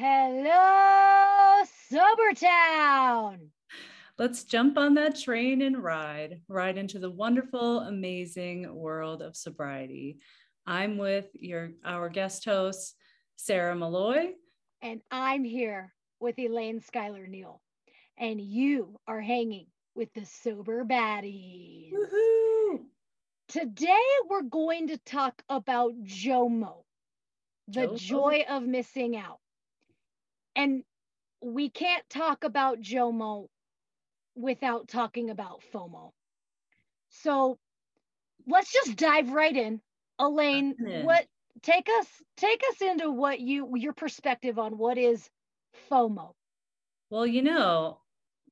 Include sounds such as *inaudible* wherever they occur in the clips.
Hello, Sobertown. Let's jump on that train and ride, ride into the wonderful, amazing world of sobriety. I'm with your our guest host, Sarah Malloy. And I'm here with Elaine Schuyler Neal. And you are hanging with the sober baddies. Woohoo! Today we're going to talk about JOMO, the JOMO? joy of missing out. And we can't talk about JOMO without talking about FOMO. So let's just dive right in. Elaine, what take us take us into what you your perspective on what is FOMO. Well, you know,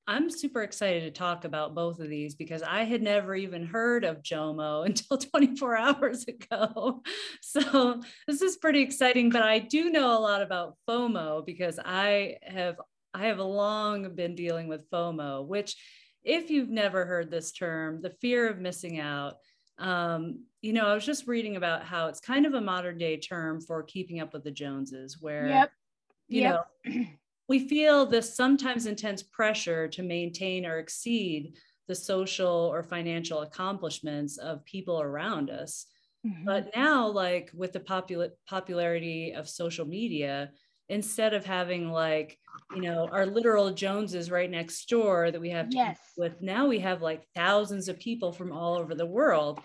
I'm super excited to talk about both of these because I had never even heard of JOMO *laughs* until 24 hours ago. *laughs* So this is pretty exciting, but I do know a lot about FOMO because I have I have long been dealing with FOMO, which if you've never heard this term, the fear of missing out, um, you know, I was just reading about how it's kind of a modern day term for keeping up with the Joneses, where Yep. you Yep. know *clears throat* we feel this sometimes intense pressure to maintain or exceed the social or financial accomplishments of people around us Mhm. but now like with the popular popularity of social media instead of having like you know our literal joneses right next door that we have Yes. with now we have like thousands of people from all over the world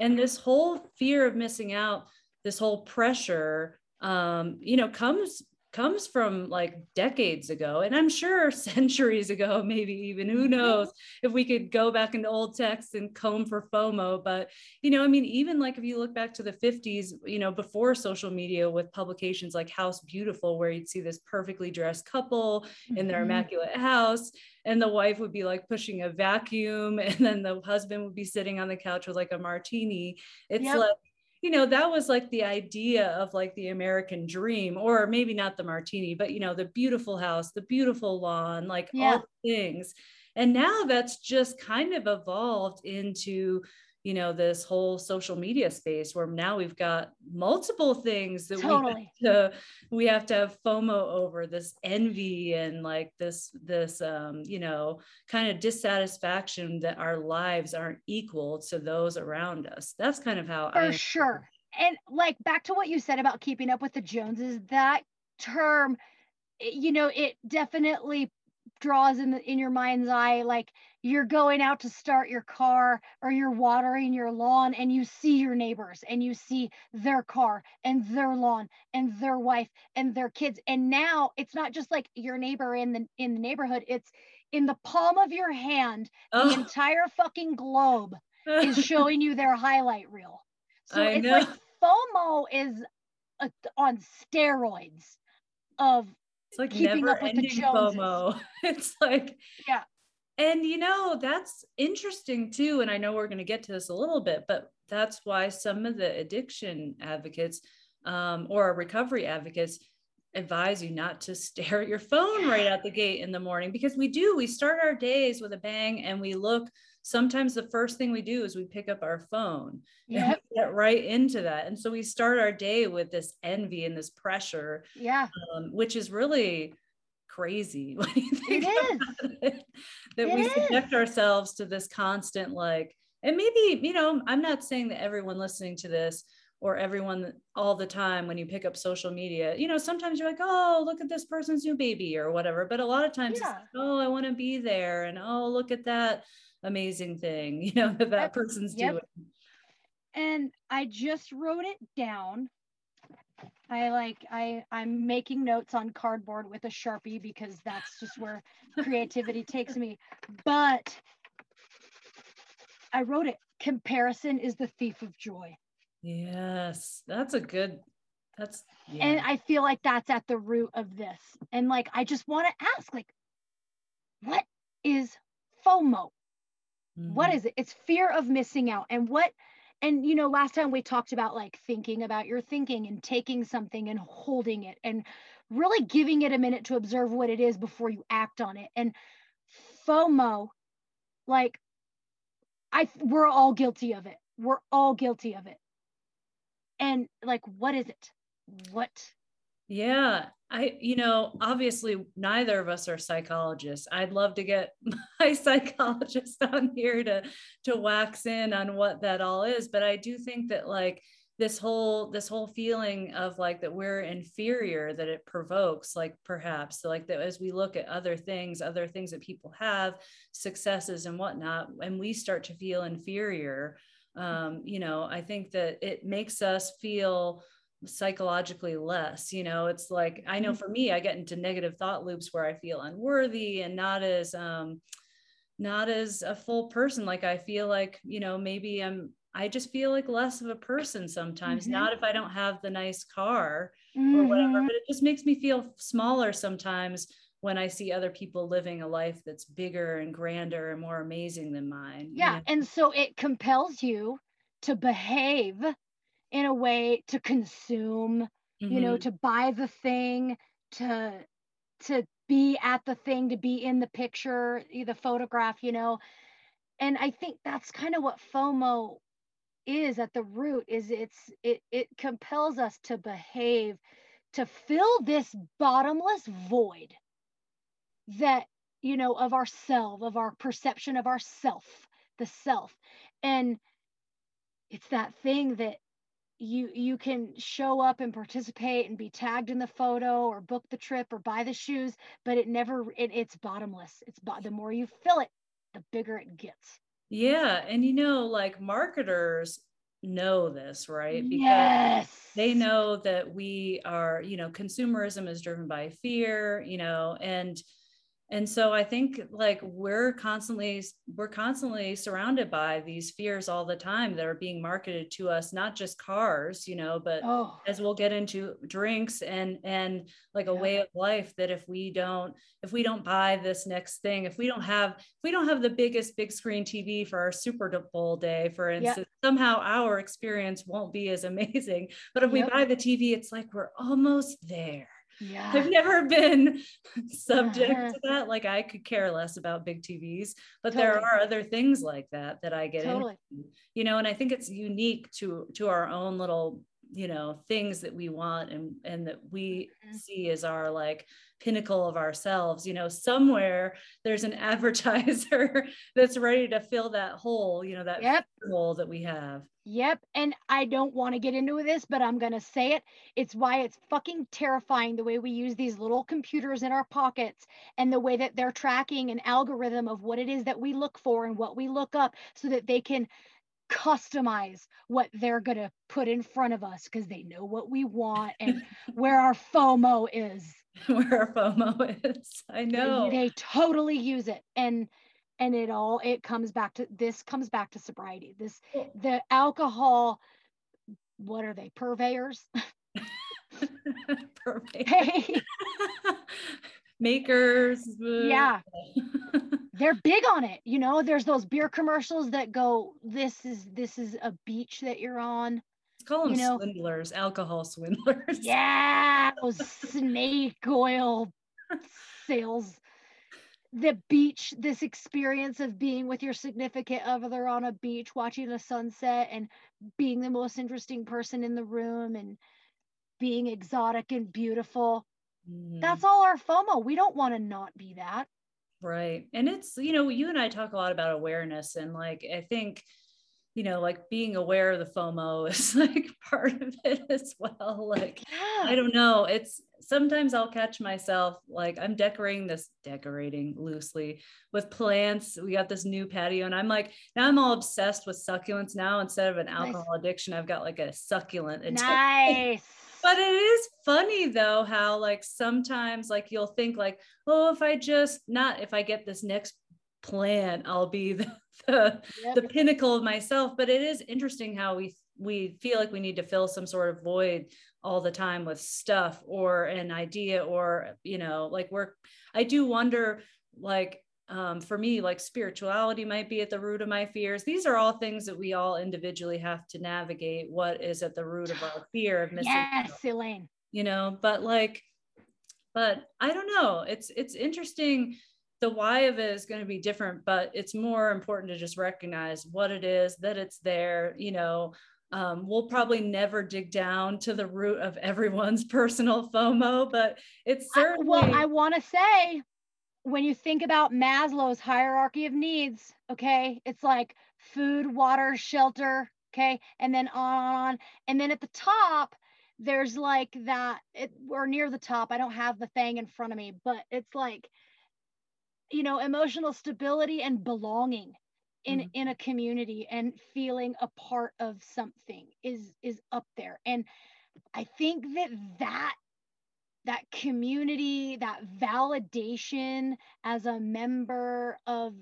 and this whole fear of missing out this whole pressure um you know comes comes from like decades ago and i'm sure *laughs* centuries ago maybe even who knows if we could go back into old texts and comb for fomo but you know i mean even like if you look back to the 50s you know before social media with publications like house beautiful where you'd see this perfectly dressed couple in their Mhm. immaculate house and the wife would be like pushing a vacuum *laughs* and then the husband would be sitting on the couch with like a martini it's Yep. like you know that was like the idea of like the american dream or maybe not the martini but you know the beautiful house the beautiful lawn like Yeah. all the things and now that's just kind of evolved into you know this whole social media space where now we've got multiple things that Totally. we have to we have to have fomo over this envy and like this this um you know kind of dissatisfaction that our lives aren't equal to those around us that's kind of how For i sure. And like back to what you said about keeping up with the Joneses, that term, you know, it definitely draws in the, in your mind's eye like you're going out to start your car or you're watering your lawn and you see your neighbors and you see their car and their lawn and their wife and their kids and now it's not just like your neighbor in the in the neighborhood it's in the palm of your hand the entire fucking globe is *laughs* showing you their highlight reel. So I it's know. like FOMO is uh on steroids of it's like keeping never up with the ending Joneses. FOMO. *laughs* It's like Yeah. And you know, that's interesting too. And I know we're going to get to this a little bit, but that's why some of the addiction advocates um, or recovery advocates advise you not to *laughs* stare at your phone right out the gate in the morning because we do. We start our days with a bang and we look. Sometimes the first thing we do is we pick up our phone and get right into that. And so we start our day with this envy and this pressure Yeah. um, which is really crazy *laughs* when you think is. about it, that It we is. subject ourselves to this constant like and maybe you know i'm not saying that everyone listening to this or everyone all the time when you pick up social media you know sometimes you're like oh look at this person's new baby or whatever but a lot of times it's Yeah. like, oh i want to be there and oh look at that amazing thing *laughs* you know that that person's Yep. doing And I just wrote it down. I like I I'm making notes on cardboard with a Sharpie because that's just where *laughs* creativity takes me. But I wrote it. Comparison is the thief of joy. yes that's a good that's yeah. And I feel like that's at the root of this. And like, I just want to ask, like, what is FOMO? What Mhm. is it? It's fear of missing out. And what, and you know, last time we talked about like thinking about your thinking and taking something and holding it and really giving it a minute to observe what it is before you act on it. And FOMO, like, I we're all guilty of it. We're all guilty of it. And like, what is it? What Yeah, I, you know, obviously neither of us are psychologists. I'd love to get *laughs* my psychologist *laughs* on here to to wax in on what that all is, but I do think that like this whole this whole feeling of like that we're inferior that it provokes like perhaps like that as we look at other things other things that people have successes and whatnot and we start to feel inferior um, you know i think that it makes us feel psychologically less you know it's like i know mm-hmm. for me i get into negative thought loops where i feel unworthy and not as um not as a full person like i feel like you know maybe i'm i just feel like less of a person sometimes mm-hmm. not if i don't have the nice car mm-hmm. or whatever mm-hmm. but it just makes me feel smaller sometimes when i see other people living a life that's bigger and grander and more amazing than mine yeah you know? and so it compels you to behave in a way to consume mm-hmm. you know mm-hmm. to buy the thing to to be at the thing to be in the picture the photograph you know and i think that's kind of what fomo is at the root is it's it it compels us to behave to fill this bottomless void that you know of ourself of our perception of ourself the self and it's that thing that you you can show up and participate and be tagged in the photo or book the trip or buy the shoes but it never it, it's bottomless. It's the more you fill it the bigger it gets. Yeah and you know like marketers know this right? Because yes. they know that we are you know consumerism is driven by fear you know and and so i think like we're constantly we're constantly surrounded by these fears all the time that are being marketed to us not just cars you know but oh. as we'll get into drinks and and like a yeah. way of life that if we don't if we don't buy this next thing if we don't have if we don't have the biggest big screen tv for our super bowl day for instance yeah. somehow our experience won't be as amazing but if yep. we buy the tv it's like we're almost there yeah. I've never been *laughs* subject to that. Like I could care less about big TVs, but totally. there are other things like that that I get totally. into. You know, and I think it's unique to to our own little you know things that we want and and that we mm-hmm. see as our like pinnacle of ourselves you know somewhere there's an *laughs* advertiser that's ready to fill that hole you know that yep. hole that we have yep and i don't want to get into this but i'm going to say it it's why it's fucking terrifying the way we use these little computers in our pockets and the way that they're tracking an algorithm of what it is that we look for and what we look up so that they can customize what they're going to put in front of us because they know what we want and *laughs* where our FOMO is. *laughs* Where our FOMO is. I know. They, they, totally use it. And and it all it comes back to this comes back to sobriety. This the alcohol what are they? Purveyors? *laughs* Purveyors. Makers. Yeah *laughs* they're big on it you know there's those beer commercials that go this is this is a beach that you're on Let's call them you know? swindlers alcohol swindlers yeah those snake oil *laughs* sales the beach this experience of being with your significant other on a beach watching a sunset and being the most interesting person in the room and being exotic and beautiful mm. that's all our fomo we don't want to not be that Right. And it's, you know, you and I talk a lot about awareness and like I think, you know, like being aware of the FOMO *laughs* is like part of it as well. Like, yeah. I don't know. It's sometimes I'll catch myself like I'm decorating this, decorating loosely with plants. We got this new patio, and I'm like, now I'm all obsessed with succulents now. Instead of an alcohol nice. addiction, I've got like a succulent. Addiction. Nice *laughs* but it is funny though how like sometimes like you'll think like oh if i just not if i get this next plant i'll be the *laughs* the, yep. the pinnacle of myself but it is interesting how we we feel like we need to fill some sort of void all the time with stuff or an idea or you know like we're i do wonder like um, for me, like spirituality might be at the root of my fears. These are all things that we all individually have to navigate. What is at the root of our fear of missing? Yes, out, Elaine. You know, but like, but I don't know. It's it's interesting. The why of it is going to be different, but it's more important to just recognize what it is, that it's there. You know, um, we'll probably never dig down to the root of everyone's *laughs* personal FOMO, but it's certainly. I, well, I want to say when you think about Maslow's hierarchy of needs, okay, it's like food, water, shelter, okay, and then on, and then at the top, there's like that, it, or near the top. I don't have the thing in front of me, but it's like, you know, emotional stability and belonging in mm-hmm. in a community and feeling a part of something is is up there. And i think that that that community that validation as a member of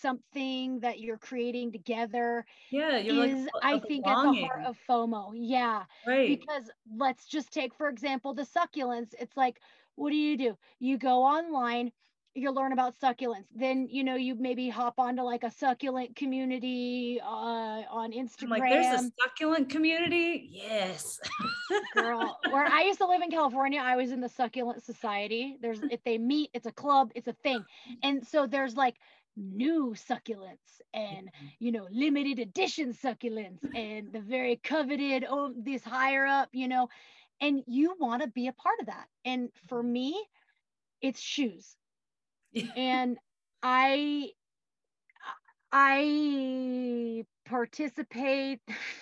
something that you're creating together yeah is like i think at the heart of fomo. Yeah. Right. Because let's just take for example the succulents. It's like what do you do? You go online you learn about succulents. Then you know you maybe hop onto like a succulent community uh, on Instagram. like, there's a succulent community. Yes, *laughs* girl. Where I used to live in California, I was in the succulent society. There's if they meet, it's a club, it's a thing, and so there's like new succulents and you know limited edition succulents and the very coveted oh this higher up you know and you want to be a part of that and for me it's shoes *laughs* and I I participate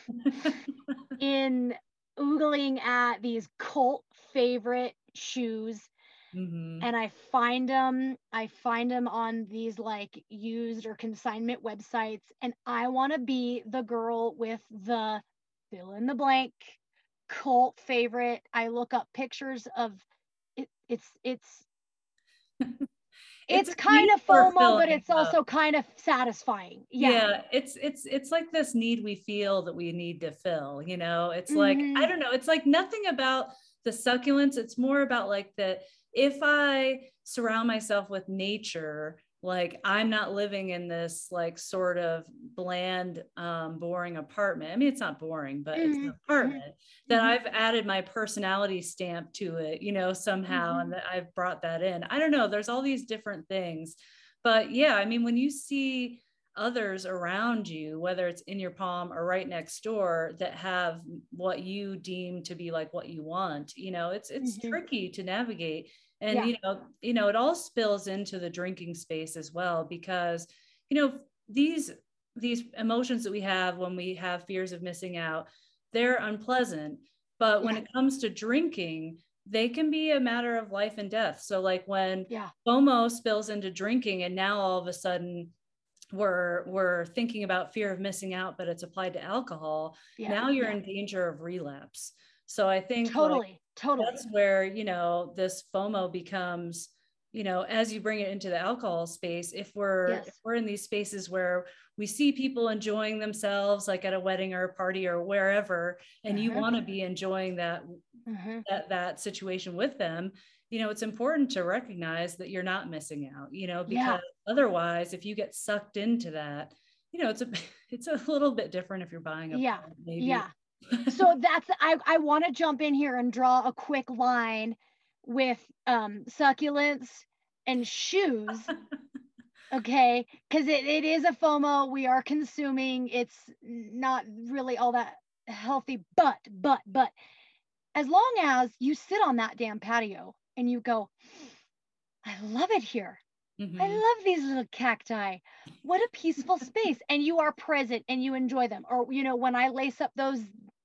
*laughs* in oogling at these cult favorite shoes. Mm-hmm. and I find them I find them on these like used or consignment websites. And I want to be the girl with the fill in the blank cult favorite. I look up pictures of it, it's it's *laughs* it's, it's kind of FOMO, but it's also kind of satisfying. Yeah. yeah. it's it's it's like this need we feel that we need to fill. You know, it's mm-hmm. like I mm-hmm. don't know. It's like nothing about the succulents. It's more about like that. If I surround myself with nature like i'm not living in this like sort of bland um, boring apartment i mean it's not boring but mm-hmm. it's an mm-hmm. apartment mm-hmm. that i've added my personality stamp to it you know somehow mm-hmm. and that i've brought that in i don't know there's all these different things but yeah i mean when you see others around you whether it's in your palm or right next door that have what you deem to be like what you want you know it's it's mm-hmm. tricky to navigate and yeah. you know you know it all spills into the drinking space as well because you know these these emotions that we have when we have fears of missing out they're unpleasant but when yeah. it comes to drinking they can be a matter of life and death so like when yeah. fomo spills into drinking and now all of a sudden we're we're thinking about fear of missing out but it's applied to alcohol yeah. now you're in danger of relapse so i think totally like, Totally. That's where, you know, this FOMO becomes, you know, as you bring it into the alcohol space, if we're yes. if we're in these spaces where we see people enjoying themselves like at a wedding or a party or wherever, and you mm-hmm. want to be enjoying that mm-hmm. that that situation with them, you know, it's important to recognize that you're not missing out, you know, because yeah. otherwise if you get sucked into that, you know, it's a *laughs* it's a little bit different if you're buying a yeah, maybe. yeah so that's I, I want to jump in here and draw a quick line with um, succulents and shoes. *laughs* okay, because it, it is a FOMO. We are consuming. It's not really all that healthy, but but but as long as you sit on that damn patio and you go, I love it here. Mm-hmm. I love these little cacti. What a peaceful space. And you are present and you enjoy them. Or, you know, when I lace up those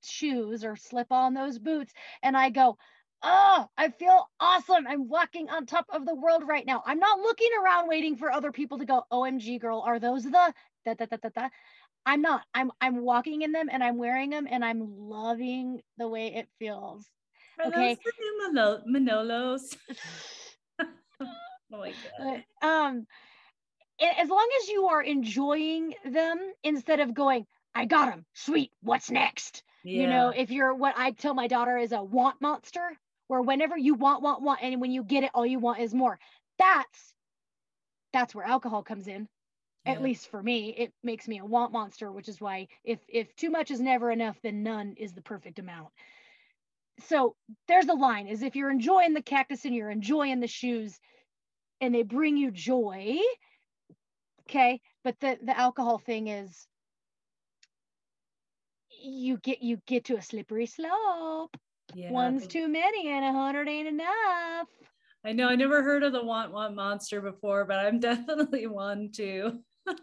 shoes or slip on those boots and I go, oh, I feel awesome. I'm walking on top of the world right now. I'm not looking around waiting for other people to go, OMG girl, are those the da da da da da? I'm not. I'm I'm walking in them and I'm wearing them and I'm loving the way it feels. Are okay. those the Manolos? *laughs* *laughs* oh my god. Um as long as you are enjoying them instead of going, I got them. Sweet. What's next? Yeah. You know, if you're what I tell my daughter is a want monster, where whenever you want, want, want, and when you get it, all you want is more. That's that's where alcohol comes in. Yeah. At least for me, it makes me a want monster, which is why if if too much is never enough, then none is the perfect amount. So there's the line: is if you're enjoying the cactus and you're enjoying the shoes, and they bring you joy, okay. But the the alcohol thing is you get you get to a slippery slope. Yeah. One's too many and a hundred ain't enough. I know I never heard of the want want monster before, but I'm *laughs* definitely one too. *laughs*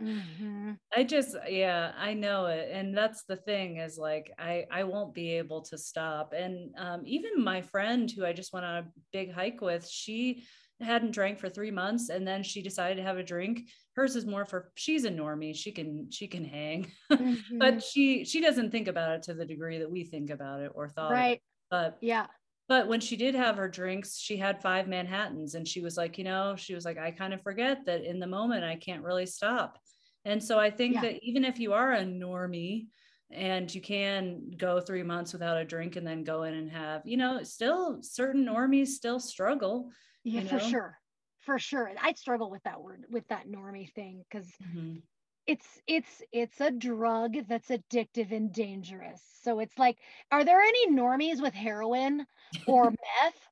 Mhm. I just yeah, I know it. And that's the thing is like I I won't be able to stop. And um even my friend who I just went on a big hike with, she hadn't drank for 3 months and then she decided to have a drink. Hers is more for she's a normie. She can she can hang. Mhm. *laughs* but she she doesn't think about it to the degree that we think about it or thought. of it. right. But Yeah. but when she did have her drinks, she had five Manhattans and she was like, you know, she was like, I kind of forget that in the moment I can't really stop. And so I think Yeah. that even if you are a normie and you can go three months without a drink and then go in and have, you know, still certain normies still struggle. Yeah, You for sure. For sure. I'd struggle with that word, with that normie thing, because Mhm. it's it's it's a drug that's addictive and dangerous. So it's like, are there any normies with heroin or *laughs* meth?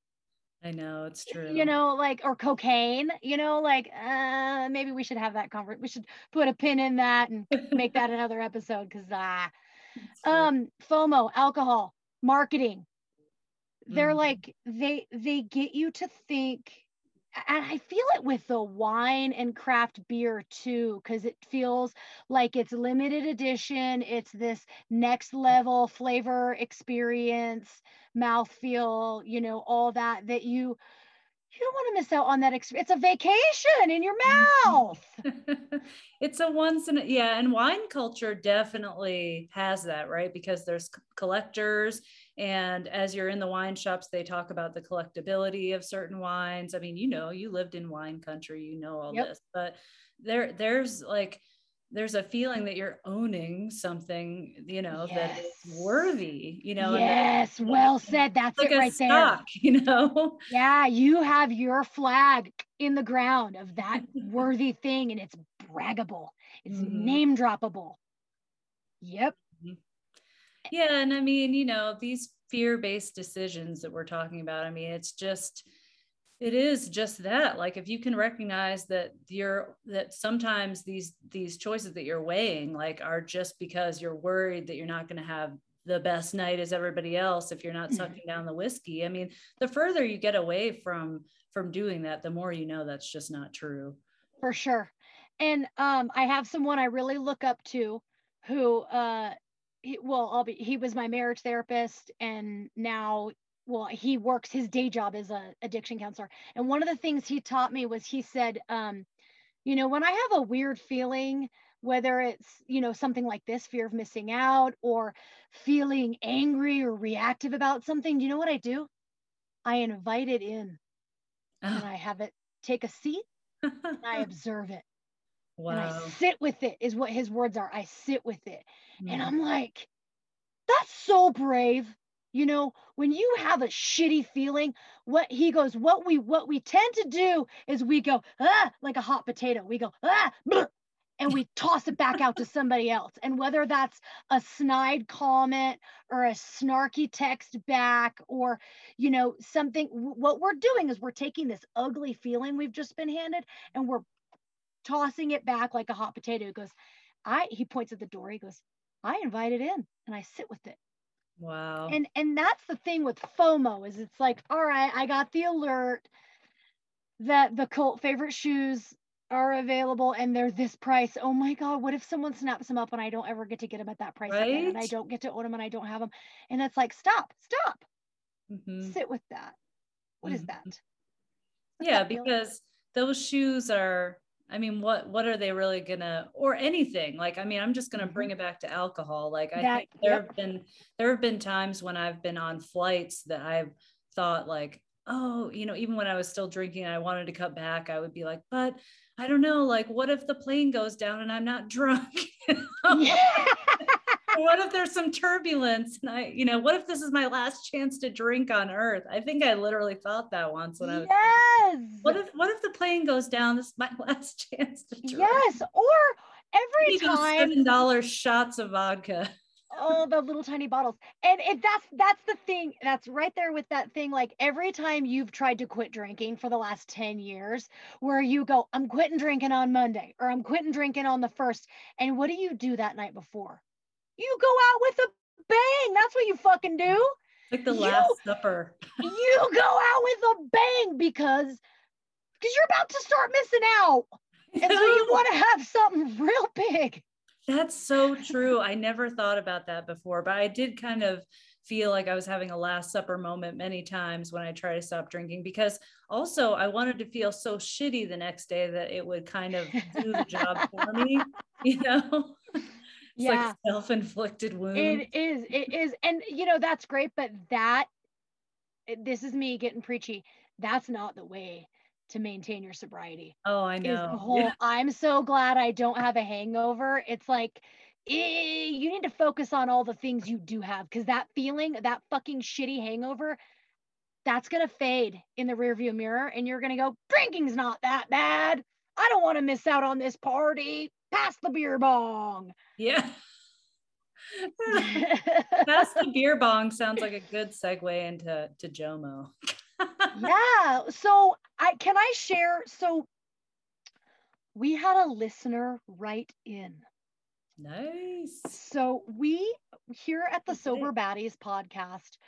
I know it's true. You know, like or cocaine, you know, like uh maybe we should have that convert. We should put a pin in that and make that *laughs* another episode because ah It's um FOMO, alcohol, marketing. They're Mhm. like they they get you to think and I feel it with the wine and craft beer too, because it feels like it's limited edition. It's this next level flavor experience, mouthfeel, you know, all that that you you don't want to miss out on that experience. It's a vacation in your mouth. *laughs* it's a once in a, yeah and wine culture definitely has that right because there's collectors and as you're in the wine shops they talk about the collectability of certain wines i mean you know you lived in wine country you know all Yep. this but there there's like there's a feeling that you're owning something you know that is worthy you know that- yes, well said. That's like it right there. *laughs* you know Yeah, you have your flag in the ground of that *laughs* worthy thing, and it's braggable. It's Mhm. name droppable. Yep. Yeah, and I mean, you know, these fear-based decisions that we're talking about, I mean, it's just it is just that. Like if you can recognize that you're that sometimes these these choices that you're weighing like are just because you're worried that you're not going to have the best night as everybody else if you're not Mhm. sucking down the whiskey. I mean, the further you get away from from doing that, the more you know that's just not true. for sure. And um, I have someone I really look up to who, uh, he, well, I'll be, he was my marriage therapist, and now, well, he works his day job as a addiction counselor. And one of the things he taught me was he said, um, you know, when I have a weird feeling, whether it's, you know, something like this, fear of missing out, or feeling angry or reactive about something, you know what I do? I invite it in and I have it take a seat and I *laughs* observe it and I sit with it is what his words are. I sit with it. And Mhm. I'm like, that's so brave. You know, when you have a shitty feeling, what he goes, what we what we tend to do is we go, ah, like a hot potato. We go, ah, bleh, *laughs* and we toss it back out to *laughs* somebody else. And whether that's a snide comment or a snarky text back or, you know, something, what we're doing is we're taking this ugly feeling we've just been handed and we're tossing it back like a hot potato. He goes, I, he points at the door. He goes, I invite it in and I sit with it. wow. And and that's the thing with FOMO is it's like, all right, I got the alert that the cult favorite shoes are available and they're this price. Oh my God, what if someone snaps them up and I don't ever get to get them at that price again and I don't get to own them and I don't have them? And it's like, stop, stop, Mhm. sit with that. What is Mhm. that? What's yeah that because those shoes are i mean what what are they really gonna or anything like i mean i'm just gonna Mhm. bring it back to alcohol like i That- think there yep. have been there have been times when i've been on flights that i've thought like oh you know even when i was still drinking and i wanted to cut back i would be like but i don't know like what if the plane goes down and i'm not drunk *laughs* Yeah. *laughs* What if there's some turbulence and i you know what if this is my last chance to drink on earth i think i literally thought that once when i was yes. what if what if the plane goes down? This is my *laughs* last chance to drink. yes. Or every Give me those time seven dollar shots of vodka. oh the little tiny bottles and if that's that's the thing that's right there with that thing like every time you've tried to quit drinking for the last 10 years where you go i'm quitting drinking on monday or i'm quitting drinking on the first and what do you do that night before you go out with a bang. That's what you fucking do. Like the You- Last Supper. You go out with a bang because because you're about to start missing out. And so you *laughs* want to have something real big. That's so true. I never thought about that before, but I did kind of feel like I was having a last supper moment many times when I try to stop drinking because also I wanted to feel so shitty the next day that it would kind of do the job for me, *laughs* you know? It's Yeah. like self-inflicted wound. It is. It is. And you know, that's great, but that this is me getting preachy. That's not the way to maintain your sobriety. oh, i know the whole, yeah. i'm so glad I don't have a hangover. It's like eh, you need to focus on all the things you do have because that feeling, that fucking shitty hangover, that's gonna fade in the rearview mirror, and you're gonna go, drinking's not that bad. I don't want to miss out on this party. Pass the beer bong. Yeah. *laughs* That's the beer bong sounds like a good segue into to Jomo. *laughs* yeah. So I can I share? So we had a listener write in. Nice. So we here at the. Sober Baddies podcast,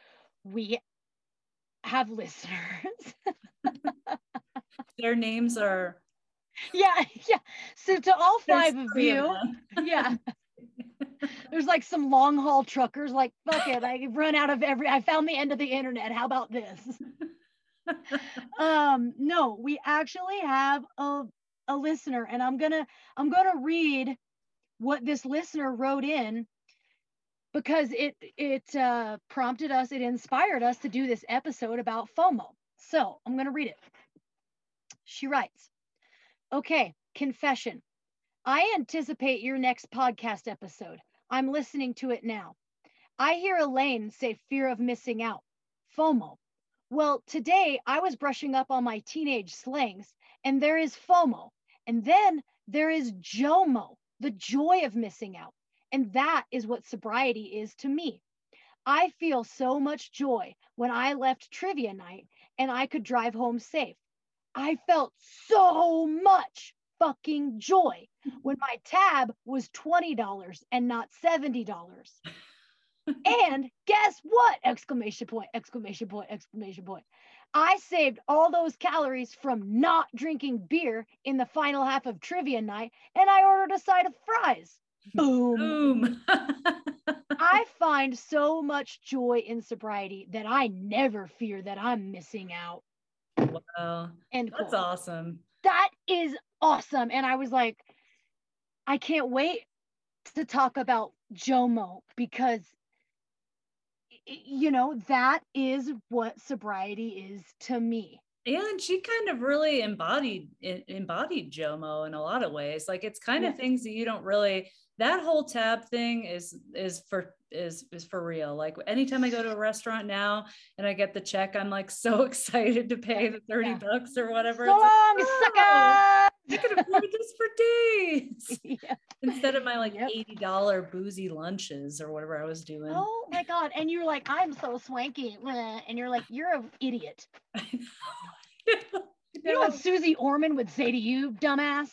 we have listeners. *laughs* Their names are yeah, *laughs* yeah. So to all there's five of you, them. *laughs* yeah. *laughs* There's like some long haul truckers, like, fuck it, I run out of every I found the end of the internet. How about this? um, no, we actually have a a listener, and I'm gonna I'm gonna read what this listener wrote in because it it uh, prompted us, it inspired us to do this episode about FOMO. So I'm gonna read it. She writes, "Okay, confession. I anticipate your next podcast episode. I'm listening to it now. I hear Elaine say fear of missing out, FOMO. Well, today I was brushing up on my teenage slangs, and there is FOMO. And then there is JOMO, the joy of missing out. And that is what sobriety is to me. I feel so much joy when I left trivia night and I could drive home safe. I felt so much fucking joy when my tab was $20 and not $70. and guess what? Exclamation point, exclamation point, exclamation point. I saved all those calories from not drinking beer in the final half of trivia night and I ordered a side of fries. Boom. Boom. *laughs* I find so much joy in sobriety that I never fear that I'm missing out. Wow. End That's quote. awesome. That is awesome. And I was like, I can't wait to talk about Jomo because you know that is what sobriety is to me. Yeah, and she kind of really embodied embodied Jomo in a lot of ways. Like it's kind Yeah. of things that you don't really that whole tab thing is is for is is for real. Like anytime I go to a restaurant now and I get the check, I'm like so *laughs* excited to pay the *laughs* 30 Yeah. bucks or whatever. So It's like, long, "Oh, sucker. I can afford this for days *laughs* Yeah. instead of my like Yep. $80 boozy lunches or whatever I was doing. Oh my god! And you're like, I'm so swanky, and you're like, you're an idiot. You know what Susie Orman would say to you, dumbass?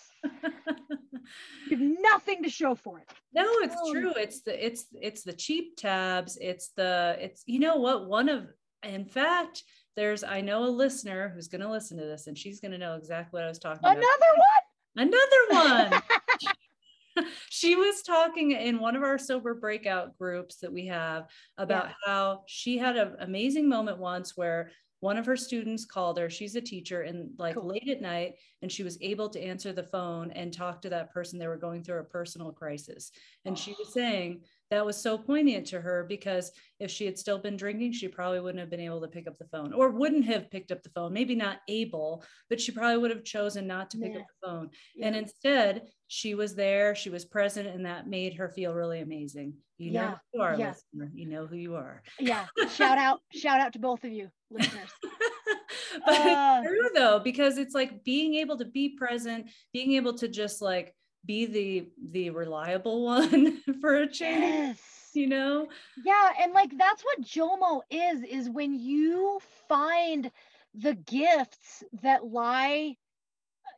You have nothing to show for it. No, it's Oh. true. It's the it's it's the cheap tabs. It's the it's you know what one of in fact there's I know a listener who's going to listen to this and she's going to know exactly what I was talking Another about. Another one. Another one. *laughs* *laughs* she was talking in one of our sober breakout groups that we have about Yeah. how she had an amazing moment once where one of her students called her she's a teacher and like Cool. late at night and she was able to answer the phone and talk to that person they were going through a personal crisis and she was saying that was so poignant to her because if she had still been drinking she probably wouldn't have been able to pick up the phone or wouldn't have picked up the phone maybe not able but she probably would have chosen not to pick Yeah. up the phone one. and instead she was there she was present and that made her feel really amazing you know Yeah, who you are yeah. listener you know who you are yeah. *laughs* Shout out, shout out to both of you, listeners. *laughs* but Uh, it's true though because it's like being able to be present being able to just like be the the reliable *laughs* one for a change yes. you know Yeah, and like that's what Jomo is is when you find the gifts that lie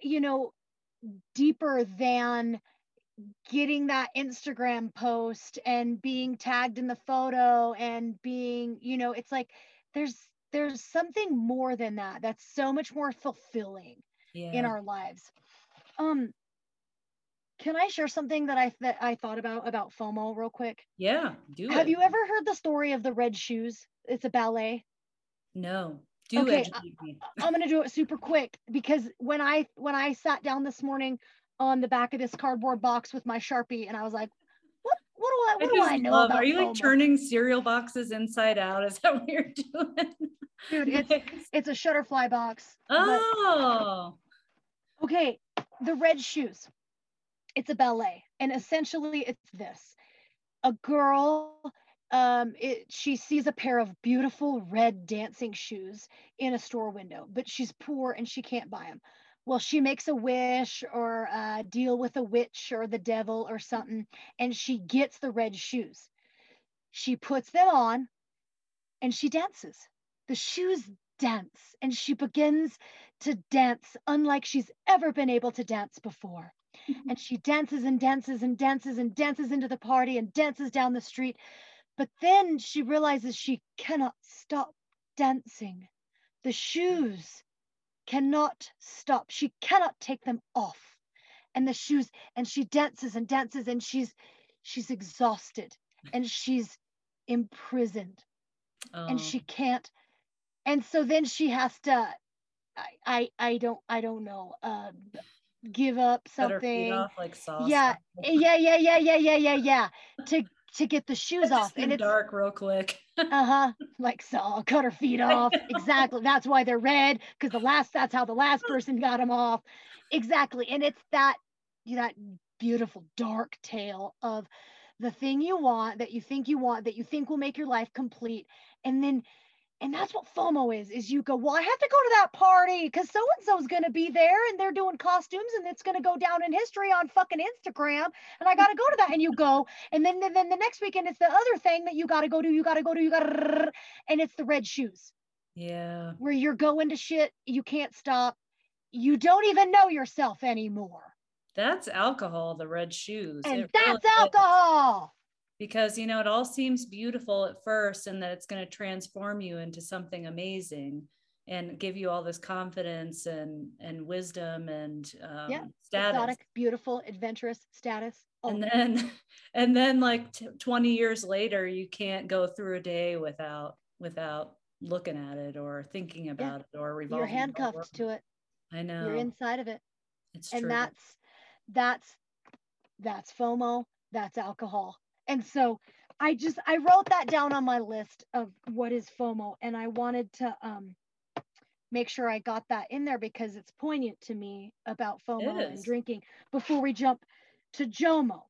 you know deeper than getting that Instagram post and being tagged in the photo and being, you know, it's like there's there's something more than that that's so much more fulfilling yeah. in our lives. Um can I share something that I that I thought about about FOMO real quick? Yeah, do it. Have it. you ever heard the story of the red shoes? It's a ballet. No. Do Okay, me. *laughs* I'm gonna do it super quick because when I when I sat down this morning on the back of this cardboard box with my sharpie and I was like, what do I what do I know love- about Are you like FOMO? turning cereal boxes inside out? Is that what you're *laughs* doing? Dude, it's it's a shutterfly box. but- oh, Okay, the red shoes. It's a ballet, and essentially it's this: a girl. Um, it, she sees a pair of beautiful red dancing shoes in a store window, but she's poor and she can't buy them. Well, she makes a wish or a deal with a witch or the devil or something, and she gets the red shoes. She puts them on and she dances. The shoes dance, and she begins to dance unlike she's ever been able to dance before. Mm-hmm. and she dances and dances and dances and dances into the party and dances down the street. But then she realizes she cannot stop dancing. The mm. shoes cannot stop. She cannot take them off. And the shoes, and she dances and dances and she's she's exhausted and she's imprisoned and Oh, she can't and so then she has to i i, I don't i don't know uh give up cut her feet something off like sauce. yeah *laughs* yeah yeah yeah yeah yeah yeah yeah to to get the shoes off and it's dark real quick. *laughs* uh-huh like so I'll cut her feet off *laughs* exactly that's why they're red because the last that's how the last *laughs* person got them off exactly and it's that that beautiful dark tale of the thing you want that you think you want that you think will make your life complete and then and that's what FOMO is is you go well I have to go to that party because so and so's going to be there and they're doing costumes and it's going to go down in history on fucking Instagram and I got to go to that and you go and then then the next weekend it's the other thing that you got to go to you got to go to you got to and it's the red shoes Yeah. where you're going to shit you can't stop you don't even know yourself anymore That's alcohol, the red shoes. and It that's really is. Because you know it all seems beautiful at first and that it's going to transform you into something amazing and give you all this confidence and and wisdom and um, Yeah, status. exotic beautiful adventurous status. All and then *laughs* and then like t- 20 years later you can't go through a day without without looking at it or thinking about it or revolving you're handcuffed to it. I know. you're inside of it. It's and true. that's that's that's fomo that's alcohol and so i just i wrote that down on my list of what is fomo and i wanted to um make sure i got that in there because it's poignant to me about fomo and drinking. Before we jump to jomo.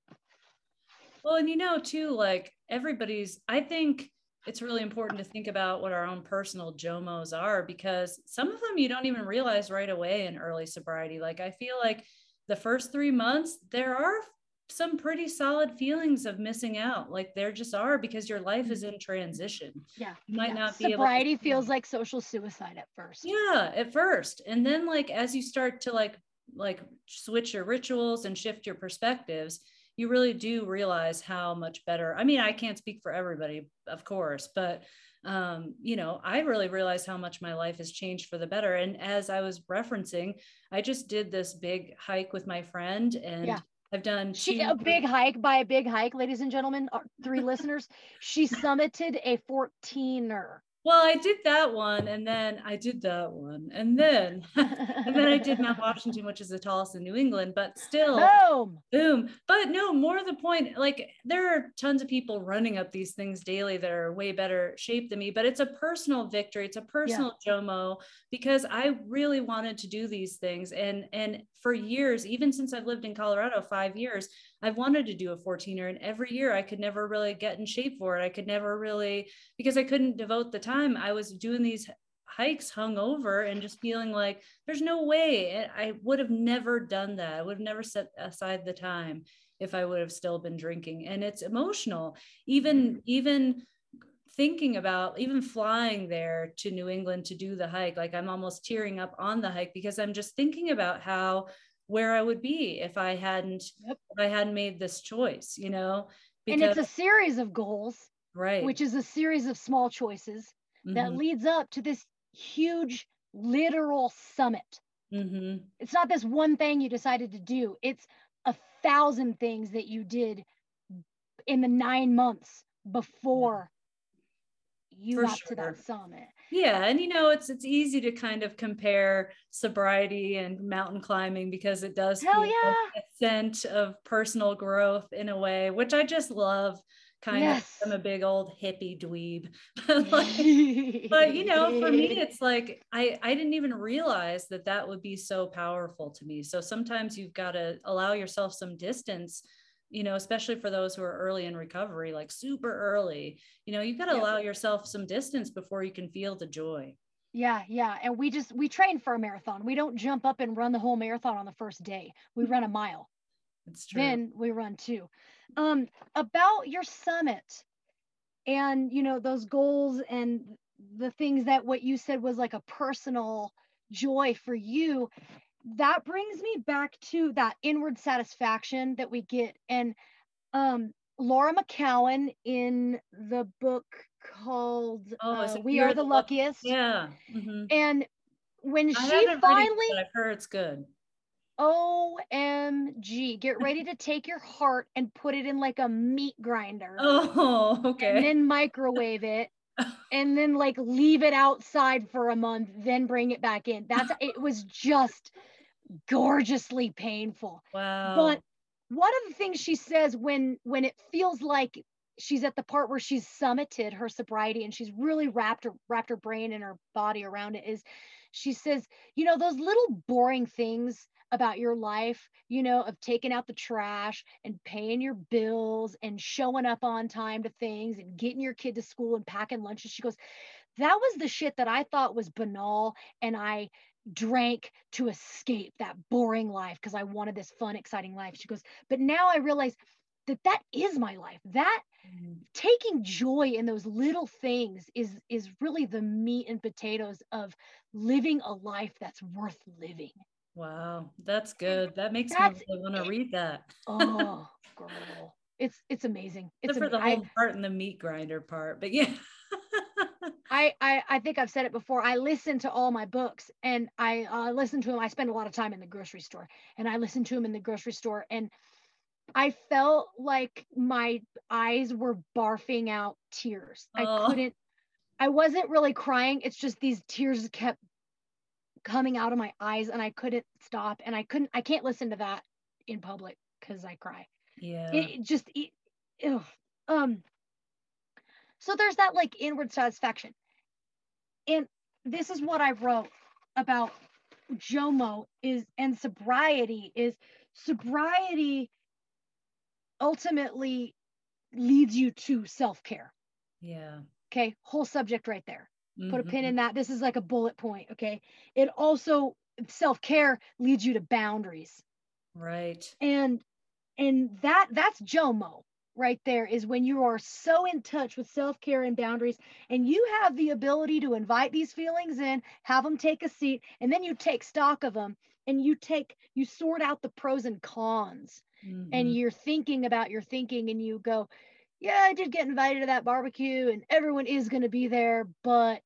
Well, and you know, too, like everybody's, I think it's really important to think about what our own personal JOMOs are because some of them you don't even realize right away in early sobriety. Like, I feel like the first three months, there are some pretty solid feelings of missing out. Like, there just are because your life is in transition. yeah You might yeah. not be to sobriety feels like social suicide at first yeah at first and then like as you start to like like switch your rituals and shift your perspectives you really do realize how much better i mean i can't speak for everybody of course but um you know i really realized how much my life has changed for the better and as i was referencing i just did this big hike with my friend and Yeah. I've done She two- a big hike by a big hike, ladies and gentlemen, three *laughs* listeners. She summited a 14er. Well i did that one and then i did that one and then *laughs* and then I did Mount *laughs* Washington, which is the tallest in New England, but still, Boom. boom. But no, more the point, like there are tons of people running up these things daily that are way better shape than me, but it's a personal victory. It's a personal JOMO because I really wanted to do these things. And and for years, even since I've lived in Colorado, five years, I've wanted to do a 14er. And every year I could never really get in shape for it. I could never really, because I couldn't devote the time. I was doing these hikes hung over and just feeling like there's no way I would have never done that. I would have never set aside the time if I would have still been drinking. And it's emotional. Even mm-hmm. even thinking about even flying there to New England to do the hike, like I'm almost tearing up on the hike because I'm just thinking about how where I would be if I hadn't Yep. if I hadn't made this choice, you know? and it's a series of goals, right. which is a series of small choices that Mhm, leads up to this huge literal summit. mhm. It's not this one thing you decided to do. It's a thousand things that you did in the nine months before you For got to that summit. Yeah, and you know, it's it's easy to kind of compare sobriety and mountain climbing because it does Hell yeah. a scent of personal growth in a way, which I just love. Kind Yes. of, I'm a big old hippie dweeb. *laughs* *laughs* Like, but you know for me it's like i i didn't even realize that that would be so powerful to me so sometimes you've got to allow yourself some distance you know especially for those who are early in recovery like super early you know you've got to Yeah. allow yourself some distance before you can feel the joy Yeah, yeah. And we just we train for a marathon. We don't jump up and run the whole marathon on the first day. We run a mile. it's true Then we run two. Um about your summit and you know those goals and the things that what you said was like a personal joy for you. That brings me back to that inward satisfaction that we get and um Laura McKowen in the book called Oh, is uh, We Are the the Luck- Luckiest. yeah mhm. And when I she read it, finally, but i've heard it's good OMG, get ready to take your heart and put it in like a meat grinder *laughs* oh okay and then microwave it and then like leave it outside for a month, then bring it back in. That's it was just gorgeously painful. wow But one of the things she says when when it feels like she's at the part where she's summited her sobriety and she's really wrapped her wrapped her brain and her body around it is she says you know those little boring things about your life you know of taking out the trash and paying your bills and showing up on time to things and getting your kid to school and packing lunches she goes that was the shit that i thought was banal and i drank to escape that boring life because I wanted this fun, exciting life. She goes, but now I realize that that is my life. That Mhm. taking joy in those little things is is really the meat and potatoes of living a life that's worth living. Wow that's good that makes That's me really want to read that Oh, *laughs* girl, it's it's amazing. It's Except for the ama- I- whole part and the meat grinder part, but yeah. *laughs* I, I I think I've said it before. I listen to all my books and I uh, listen to them. I spend a lot of time in the grocery store and I listen to them in the grocery store and I felt like my eyes were barfing out tears. I Oh. couldn't. I wasn't really crying. It's just these tears kept coming out of my eyes and I couldn't stop and I couldn't. I can't listen to that in public because I cry yeah. it it just it, ugh. um so there's that like inward satisfaction and this is what i wrote about jomo is and sobriety is sobriety ultimately leads you to self-care yeah. okay whole subject right there put a pin Mhm. in that this is like a bullet point okay it also self-care leads you to boundaries Right. and and that that's jomo right there is when you are so in touch with self-care and boundaries and you have the ability to invite these feelings in have them take a seat and then you take stock of them and you take you sort out the pros and cons and Mhm. you're thinking about your thinking and you go yeah i did get invited to that barbecue and everyone is going to be there but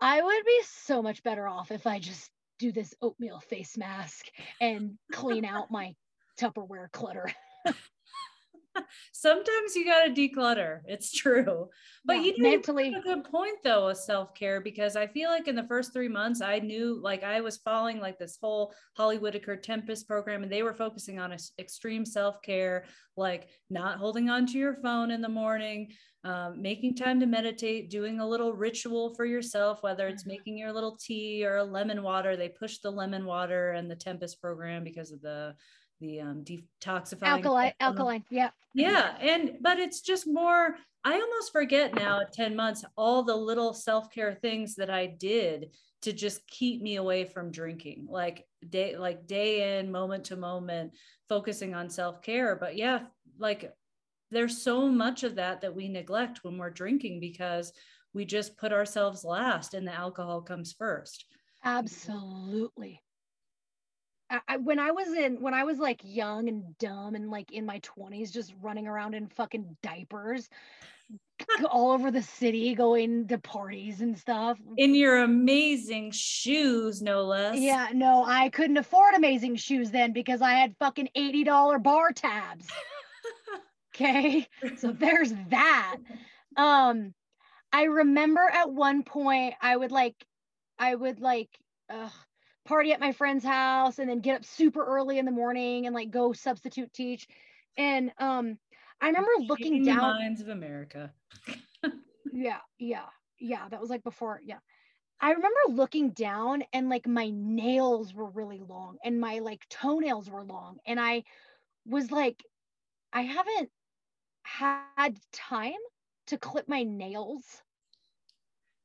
i would be so much better off if i just do this oatmeal face mask and clean out *laughs* my tupperware clutter *laughs* *laughs* Sometimes you got to declutter. It's true. But Yeah, you know, mentally a good point though with self-care because I feel like in the first three months I knew like I was following like this whole Holly Whitaker Tempest program and they were focusing on ex- extreme self-care, like not holding on to your phone in the morning, um, making time to meditate, doing a little ritual for yourself, whether it's Mhm. making your little tea or a lemon water. They pushed the lemon water and the Tempest program because of the the um, detoxifying alkaline effect on the alkaline yeah yeah and but it's just more i almost forget now at 10 months all the little self-care things that i did to just keep me away from drinking like day like day in moment to moment focusing on self-care. But yeah like there's so much of that that we neglect when we're drinking because we just put ourselves last and the alcohol comes first. Absolutely I, when I was in when I was like young and dumb and like in my 20s just running around in fucking diapers all over the city going to parties and stuff. In your amazing shoes no less. Yeah no I couldn't afford amazing shoes then because I had fucking $80 bar tabs. *laughs* Okay? So *laughs* there's that. Um I remember at one point I would like I would like uh, party at my friend's house and then get up super early in the morning and like go substitute teach. And um, I remember looking down. Minds of America. *laughs* yeah, yeah, yeah. That was like before. Yeah. I remember looking down and like my nails were really long and my like toenails were long. And I was like, I haven't had time to clip my nails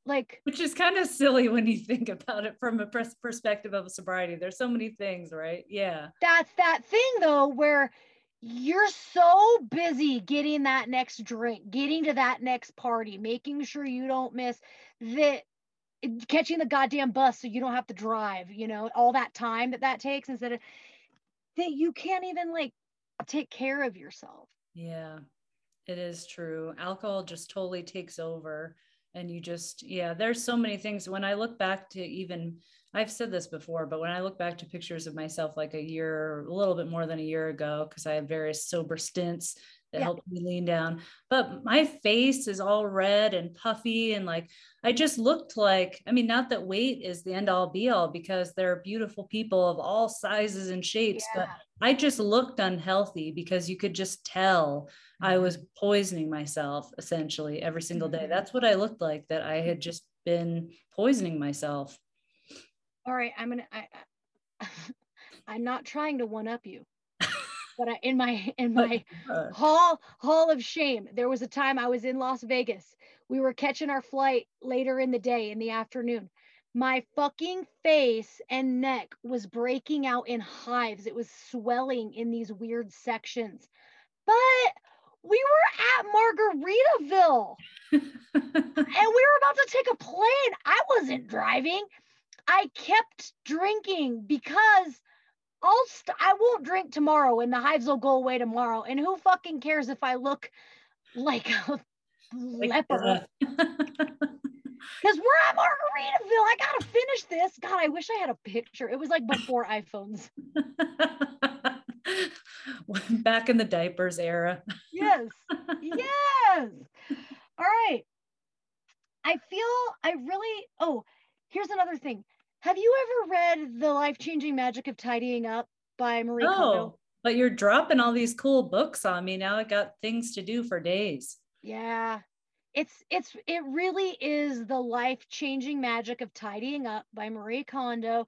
like which is kind of silly when you think about it from a pers- perspective of sobriety. There's so many things right? Yeah. That's that thing though where you're so busy getting that next drink getting to that next party making sure you don't miss that catching the goddamn bus so you don't have to drive you know all that time that that takes instead of that you can't even like take care of yourself. Yeah. It is true. Alcohol just totally takes over and you just yeah there's so many things. When i look back to even i've said this before but when i look back to pictures of myself like a year a little bit more than a year ago because i had various sober stints that yeah. helped me lean down but my face is all red and puffy and like i just looked like i mean not that weight is the end all be all because there are beautiful people of all sizes and shapes yeah. but i just looked unhealthy because you could just tell I was poisoning myself essentially every single day. Mm-hmm. That's what I looked like that I had just been poisoning myself. All right, I'm gonna. I, I, *laughs* I'm not trying to one up you, but I, in my in oh my hall hall of shame, there was a time I was in Las Vegas. We were catching our flight later in the day in the afternoon. My fucking face and neck was breaking out in hives. It was swelling in these weird sections. But we were at Margaritaville and we were about to take a plane. I wasn't driving. I kept drinking because I'll st- I won't drink tomorrow and the hives will go away tomorrow. And who fucking cares if I look like a leper? *laughs* Because we're at Margaritaville. I gotta finish this. God, I wish I had a picture. It was like before iPhones. *laughs* Back in the diapers era. yes. *laughs* Yes. All right. I feel I really, oh, here's another thing. Have you ever read The Life Changing Magic of Tidying Up by Marie oh, Kondo? But you're dropping all these cool books on me. Now I got things to do for days. Yeah. It's it's it really is the life-changing magic of tidying up by Marie Kondo.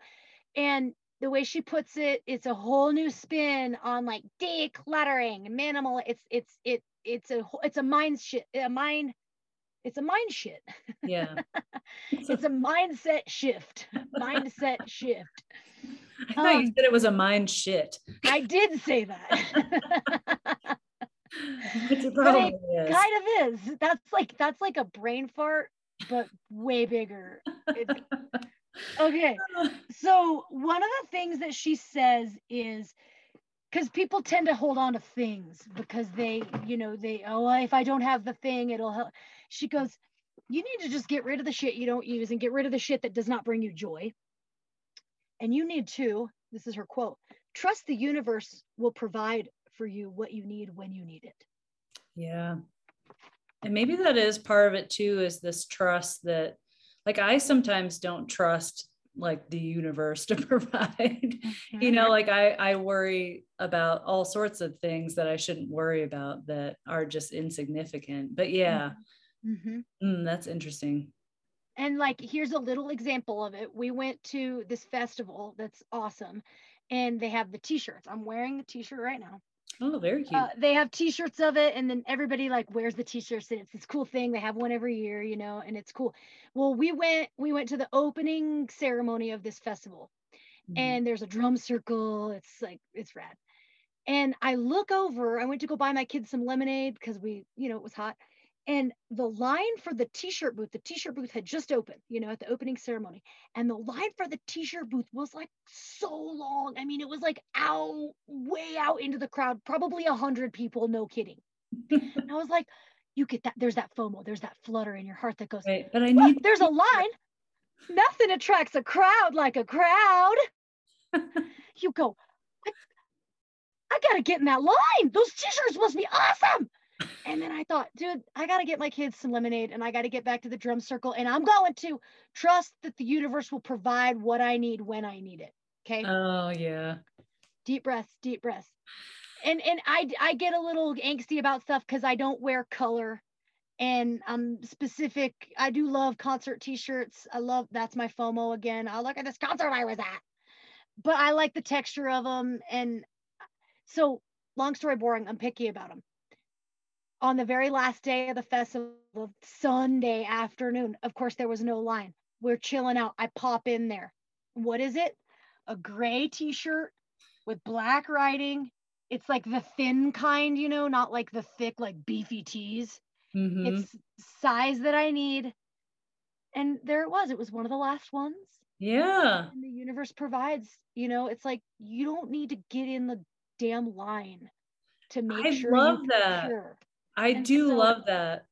And the way she puts it, it's a whole new spin on like decluttering, minimal. It's it's it it's a it's a mind shit, a mind, it's a mind shit. Yeah, *laughs* it's a mindset shift, mindset shift. I thought um, you said it was a mind shit. I did say that. *laughs* it kind of is. That's like that's like a brain fart, but way bigger. It's, *laughs* okay. So one of the things that she says is because people tend to hold on to things because they, you know, they, oh, if I don't have the thing, it'll help. She goes, you need to just get rid of the shit you don't use and get rid of the shit that does not bring you joy. And you need to, this is her quote, trust the universe will provide for you what you need when you need it. Yeah. And maybe that is part of it too, is this trust that like I sometimes don't trust like the universe to *laughs* provide. Mm-hmm. you know like i i worry about all sorts of things that i shouldn't worry about that are just insignificant but yeah. Mm-hmm. mm, that's interesting. And like here's a little example of it. We went to this festival that's awesome and they have the t-shirts. I'm wearing the t-shirt right now Oh, very cute. Uh, they have T-shirts of it, and then everybody like wears the T-shirts, and it's this cool thing. They have one every year, you know, and it's cool. Well, we went we went to the opening ceremony of this festival, mm-hmm. and there's a drum circle. It's like it's rad. And I look over. I went to go buy my kids some lemonade because we, you know, it was hot, and the line for the t-shirt booth the t-shirt booth had just opened you know at the opening ceremony. And the line for the t-shirt booth was like so long. I mean it was like out way out into the crowd probably a hundred people no kidding. And i was like you get that there's that fomo there's that flutter in your heart that goes right but i need there's a *laughs* line. Nothing attracts a crowd like a crowd. *laughs* You go I, I gotta get in that line. Those t-shirts must be awesome and then I thought, dude, I got to get my kids some lemonade and I got to get back to the drum circle. And I'm going to trust that the universe will provide what I need when I need it. Okay. Oh, yeah. Deep breaths, deep breaths. And, and I, I get a little angsty about stuff because I don't wear color and I'm specific. I do love concert t-shirts. I love that's my FOMO again. I'll look at this concert I was at, but I like the texture of them. And so long story boring, I'm picky about them on the very last day of the festival, Sunday afternoon, of course, there was no line. We're chilling out. I pop in there. What is it? A gray t shirt with black writing. It's like the thin kind, you know, not like the thick, like beefy tees. Mm-hmm. It's size that I need. And there it was. It was one of the last ones. Yeah. And the universe provides, you know, it's like you don't need to get in the damn line to make I sure. I love that. Sure. I and do so, love that.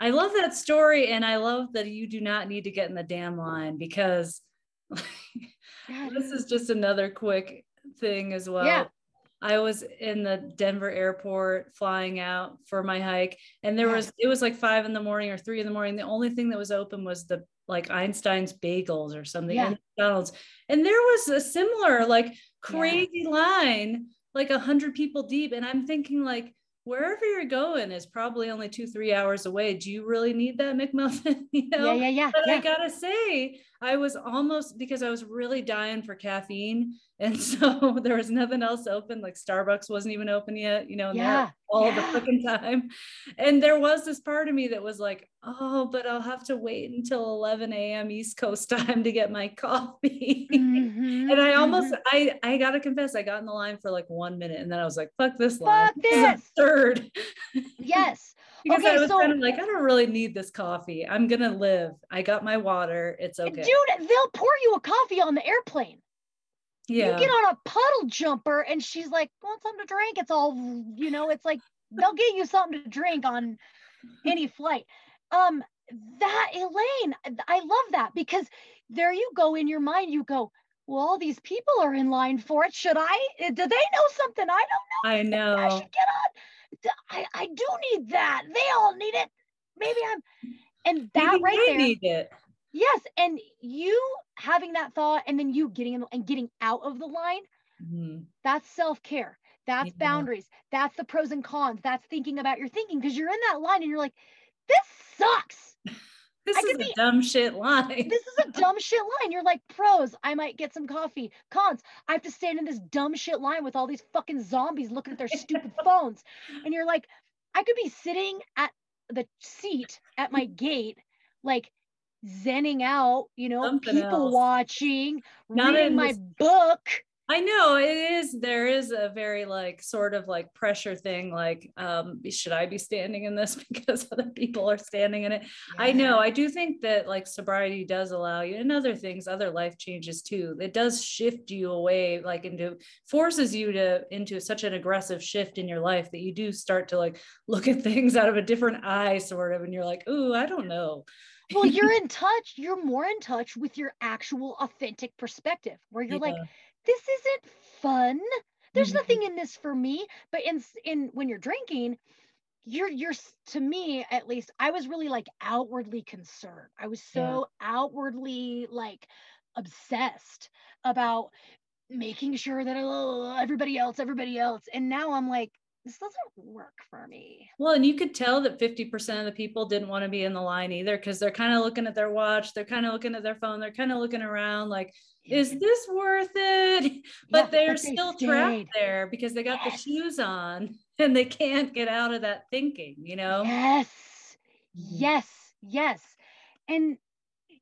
I love that story. And I love that you do not need to get in the damn line because *laughs* this is just another quick thing as well. Yeah. I was in the Denver airport flying out for my hike, and there yeah. was it was like five in the morning or three in the morning. The only thing that was open was the like Einstein's bagels or something yeah. McDonald's. And there was a similar like crazy yeah. line, like a hundred people deep. And I'm thinking, like, wherever you're going is probably only two, three hours away. Do you really need that *laughs* McMuffin? you know? Yeah, yeah, yeah. But yeah. I gotta say, I was almost because I was really dying for caffeine. *laughs* And so there was nothing else open. Like Starbucks wasn't even open yet, you know, yeah, all yeah. the fucking time. And there was this part of me that was like, oh, but I'll have to wait until 11 a.m. East Coast *laughs* time to get my coffee. Mm-hmm, and I almost, mm-hmm. I, I gotta confess, I got in the line for like one minute and then I was like, fuck this line. Fuck this. Third. *laughs* Yes. Because okay, I was so, kind of like, I don't really need this coffee. I'm gonna live. I got my water. It's okay. Dude, they'll pour you a coffee on the airplane. Yeah. You get on a puddle jumper and she's like, want something to drink? It's all, you know, it's like they'll get you something to drink on any *laughs* flight. Um, that Elaine, I love that because there you go in your mind, you go, well, all these people are in line for it. Should I? Do they know something I don't know? I know. I should get on. I, I do need that. They all need it. Maybe I'm, and that Maybe right there. Need it. Yes, and you having that thought, and then you getting in and getting out of the line. Mm-hmm. That's self care. That's yeah. boundaries. That's the pros and cons. That's thinking about your thinking because you're in that line and you're like, this sucks. *laughs* this I is a be, dumb shit line. this is a dumb shit line. You're like, pros, I might get some coffee. Cons, I have to stand in this dumb shit line with all these fucking zombies looking at their stupid *laughs* phones. And you're like, I could be sitting at the seat at my gate, like zenning out, you know, Something people else. watching, Not reading my this- book. I know it is. There is a very like sort of like pressure thing. Like, um, should I be standing in this *laughs* because other people are standing in it? Yeah. I know. I do think that like sobriety does allow you, and other things, other life changes too. It does shift you away, like into forces you to into such an aggressive shift in your life that you do start to like look at things out of a different eye, sort of, and you're like, ooh, I don't know well you're *laughs* in touch you're more in touch with your actual authentic perspective where you're yeah. like this isn't fun there's mm-hmm. nothing in this for me but in in when you're drinking you're you're to me at least i was really like outwardly concerned i was so yeah. outwardly like obsessed about making sure that oh, everybody else everybody else and now i'm like this doesn't work for me. Well, and you could tell that 50% of the people didn't want to be in the line either because they're kind of looking at their watch, they're kind of looking at their phone, they're kind of looking around like, is this worth it? *laughs* But yeah, they're but they still stayed. trapped there because they got yes. the shoes on *laughs* and they can't get out of that thinking, you know? Yes, mm-hmm. yes, yes. And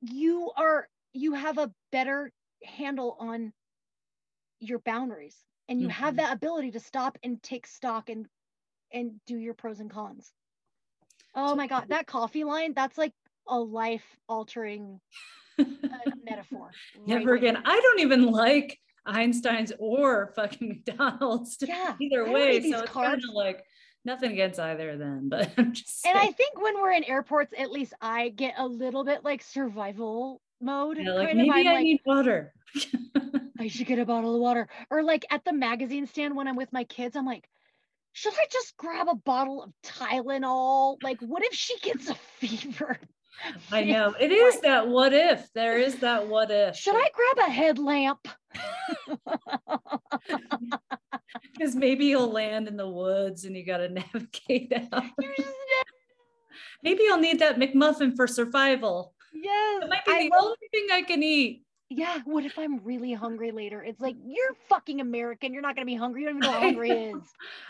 you are, you have a better handle on your boundaries and you mm-hmm. have that ability to stop and take stock and and do your pros and cons Oh my God, that coffee line, that's like a life altering uh, *laughs* metaphor. right Never there. again. I don't even like Einstein's or fucking *laughs* McDonald's *laughs* Yeah, either way. So it's kind of like nothing against either of them, but I'm just And I think when we're in airports, at least I get a little bit like survival mode. yeah, like maybe I like, need water. *laughs* I should get a bottle of water. Or like at the magazine stand when I'm with my kids, I'm like, should I just grab a bottle of Tylenol? Like, what if she gets a fever? *laughs* I know it is that what if. There is that what if. Should I grab a headlamp? *laughs* Because maybe you'll land in the woods and you got to navigate out. You just ne- Maybe you'll need that McMuffin for survival. Yes. It might be I the love, only thing I can eat. yeah. What if I'm really hungry later? It's like, you're fucking American. You're not going to be hungry. You don't even know what *laughs* I hungry know. is.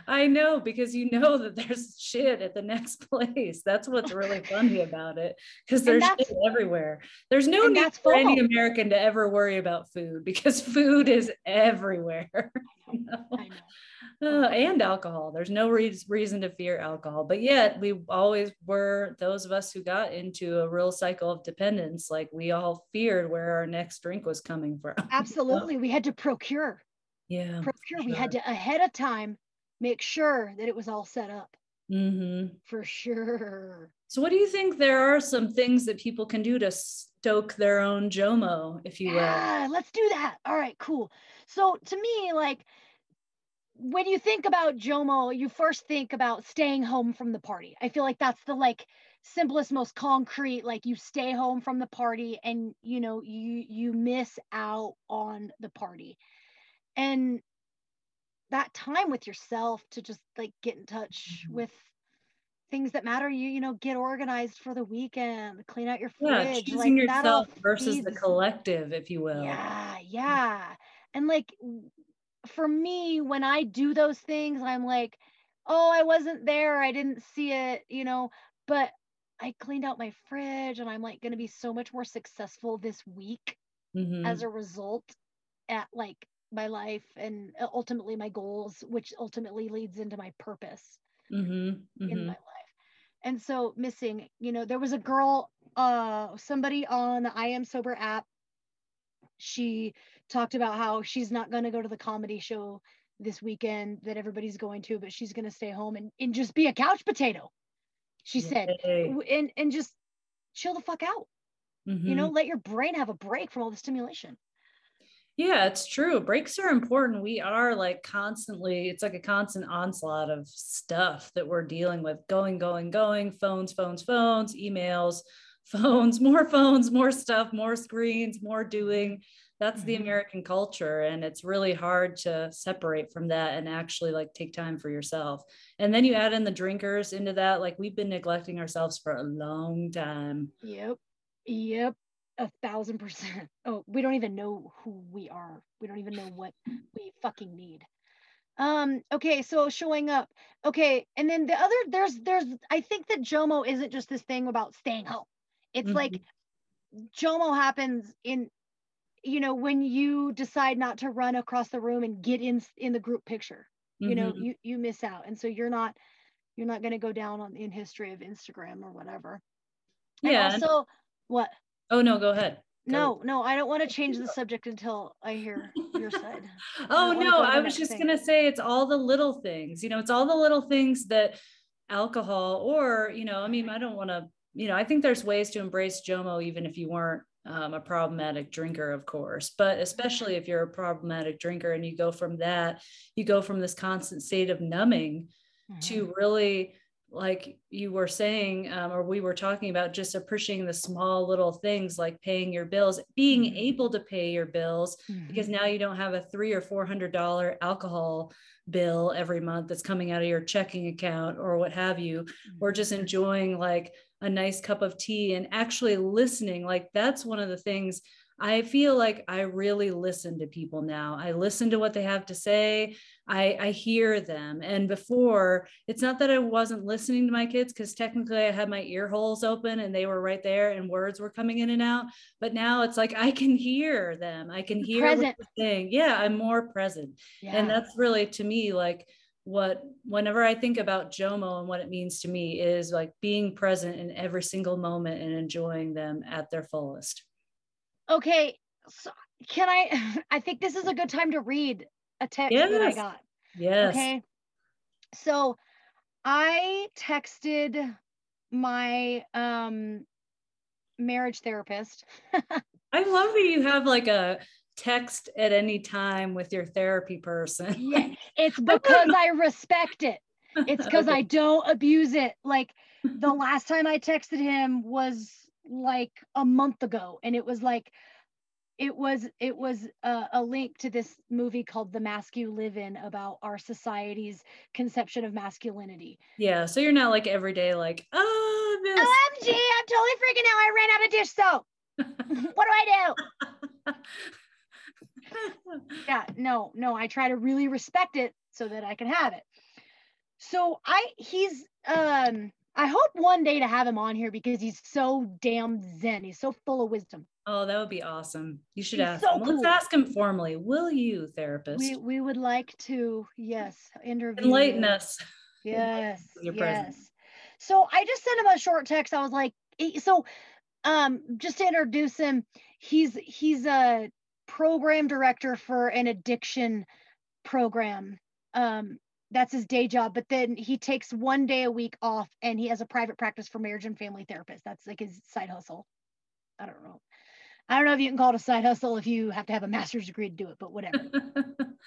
I know because you know that there's shit at the next *laughs* place. That's what's really funny about it because there's shit everywhere. There's no need for any American to ever worry about food because food is everywhere. *laughs* *laughs* know? I know. Uh, and alcohol. There's no re- reason to fear alcohol, but yet we always were those of us who got into a real cycle of dependence. Like we all feared where our next drink was coming from. *laughs* Absolutely. We had to procure. Yeah. procure. We had to ahead of time make sure that it was all set up hmm for sure. So, what do you think? There are some things that people can do to stoke their own JOMO, if you will. Yeah, let's do that. All right, cool. So to me, like when you think about Jomo, you first think about staying home from the party. I feel like that's the like simplest, most concrete. Like you stay home from the party, and you know you you miss out on the party, and that time with yourself to just like get in touch Mhm. with things that matter you you know get organized for the weekend clean out your Yeah, fridge choosing like yourself versus the collective, if you will. yeah yeah and like for me when i do those things i'm like oh i wasn't there i didn't see it you know but i cleaned out my fridge and i'm like going to be so much more successful this week Mhm. as a result at like my life and uh, ultimately my goals which ultimately leads into my purpose Mhm. in Mhm. my life and so missing you know there was a girl uh somebody on the i am sober app she talked about how she's not going to go to the comedy show this weekend that everybody's going to but she's going to stay home and, and just be a couch potato she said Yay. and and just chill the fuck out you know Mhm. let your brain have a break from all the stimulation Yeah, it's true. Breaks are important. We are like constantly, it's like a constant onslaught of stuff that we're dealing with going, going, going, phones, phones, phones, emails, *laughs* phones, more phones, more stuff, more screens, more doing. That's the Mhm. American culture. And it's really hard to separate from that and actually like take time for yourself. And then you add in the drinkers into that. Like we've been neglecting ourselves for a long time. Yep. Yep. A thousand percent. *laughs* Oh, we don't even know who we are. We don't even know what we fucking need. Um, okay, so showing up. Okay, and then the other there's there's I think that Jomo isn't just this thing about staying home. It's like Jomo happens in you know when you decide not to run across the room and get in in the group picture. You know, Mhm. you you miss out. And so you're not you're not going to go down on in history of Instagram or whatever. And Yeah. and- also what? Oh, no, go ahead. Go. No, no, I don't want to change the *laughs* subject until I hear your side. *laughs* oh wanna no, to I was just gonna say it's all the little things. You know, it's all the little things that alcohol or you know, I mean, I don't want to. You know, I think there's ways to embrace Jomo even if you weren't um, a problematic drinker, of course. But especially if you're a problematic drinker and you go from that, you go from this constant state of numbing Mm-hmm. to really like you were saying um, or we were talking about just appreciating the small little things like paying your bills being Mhm. able to pay your bills because Mhm. now you don't have a three or four hundred dollar alcohol bill every month that's coming out of your checking account or what have you or just Mhm. enjoying like a nice cup of tea and actually listening like that's one of the things i feel like i really listen to people now. I listen to what they have to say. I i hear them. And before it's not that i wasn't listening to my kids because technically i had my ear holes open and they were right there and words were coming in and out. But now it's like i can hear them. I can hear what Present. they're saying. Yeah i'm more present. Yeah. and that's really to me like what whenever I think about Jomo and what it means to me is like being present in every single moment and enjoying them at their fullest. Okay, so can I *laughs* I think this is a good time to read a text yes. that I got. Yes. Okay. So I texted my um marriage therapist. *laughs* I love that you have like a text at any time with your therapy person. yeah, *laughs* it's because I respect it. It's because okay. I don't abuse it. Like the last time I texted him was like a month ago, and it was like, it was it was a, a, link to this movie called The Mask You Live In about our society's conception of masculinity. Yeah, so you're not like every day like, oh, this. OMG, I'm totally freaking out. I ran out of dish soap. *laughs* what do I do? *laughs* yeah, no, no, I try to really respect it so that I can have it. So I he's um I hope one day to have him on here because he's so damn zen. He's so full of wisdom. Oh, that would be awesome. You should he's ask so him. Cool. Let's ask him formally. Will you, therapist? We we would like to, yes, interview. Enlighten us. Yes. *laughs* yes. Presence. So I just sent him a short text. I was like, so um just to introduce him, he's he's a program director for an addiction program. Um, that's his day job, but then he takes one day a week off and he has a private practice for marriage and family therapist. That's like his side hustle. I don't know. I don't know if you can call it a side hustle if you have to have a master's degree to do it, but whatever.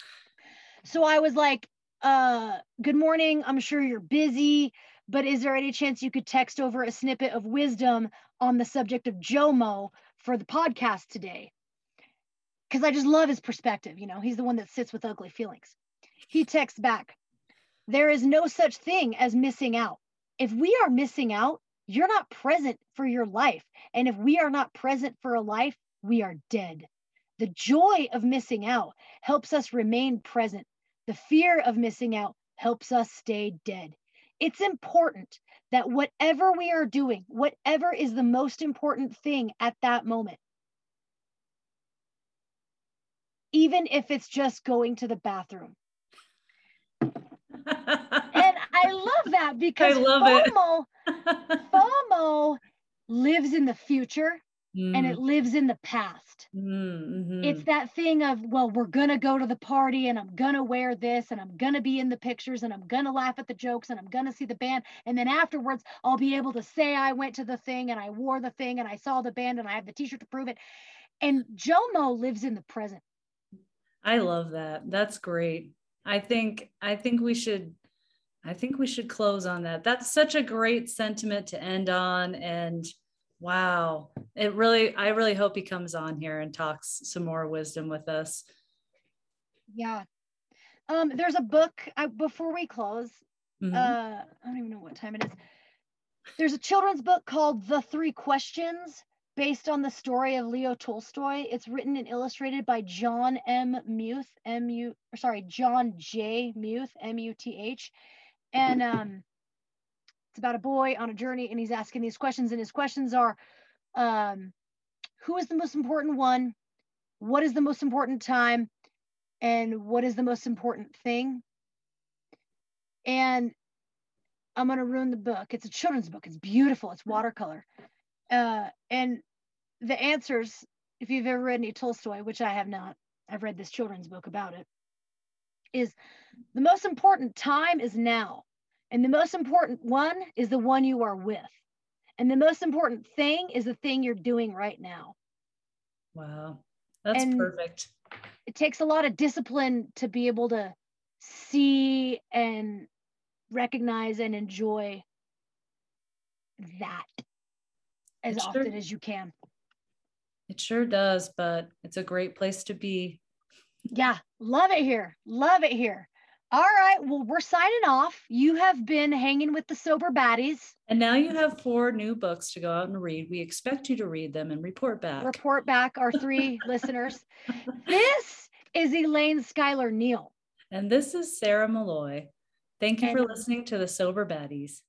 *laughs* so I was like, uh, good morning. I'm sure you're busy, but is there any chance you could text over a snippet of wisdom on the subject of Jomo for the podcast today? because I just love his perspective. You know, he's the one that sits with ugly feelings. He texts back, There is no such thing as missing out. If we are missing out, you're not present for your life. And if we are not present for a life, we are dead. The joy of missing out helps us remain present. The fear of missing out helps us stay dead. It's important that whatever we are doing, whatever is the most important thing at that moment, even if it's just going to the bathroom. And *laughs* I love that because I love FOMO, *laughs* FOMO lives in the future mm. and it mm. lives in the past. Mm-hmm. It's that thing of, well, we're going to go to the party and I'm going to wear this and I'm going to be in the pictures and I'm going to laugh at the jokes and I'm going to see the band. And then afterwards, I'll be able to say I went to the thing and I wore the thing and I saw the band and I have the t shirt to prove it. And Jomo lives in the present. I love that. That's great. I think I think we should I think we should close on that. That's such a great sentiment to end on and wow. It really I really hope he comes on here and talks some more wisdom with us. Yeah. Um there's a book I, before we close. Mm-hmm. Uh I don't even know what time it is. There's a children's book called The Three Questions based on the story of Leo Tolstoy. It's written and illustrated by John M. Muth, M U, sorry, John J. Muth, M U T H, and um, it's about a boy on a journey, and he's asking these questions, and his questions are, um, who is the most important one? What is the most important time? And what is the most important thing? And I'm going to ruin the book. It's a children's book. It's beautiful. It's watercolor. Uh, and the answers, if you've ever read any Tolstoy, which I have not, I've read this children's book about it, is the most important time is now. And the most important one is the one you are with. And the most important thing is the thing you're doing right now. Wow. That's and perfect. It takes a lot of discipline to be able to see and recognize and enjoy that as often as you can. It sure does, but it's a great place to be. Yeah, love it here. Love it here. All right, well, we're signing off. You have been hanging with the sober baddies. And now you have four new books to go out and read. We expect you to read them and report back. Report back our three *laughs* listeners. *laughs* This is Elaine Schuyler Neal. And this is Sarah Malloy. Thank you and for listening to the Sober Baddies.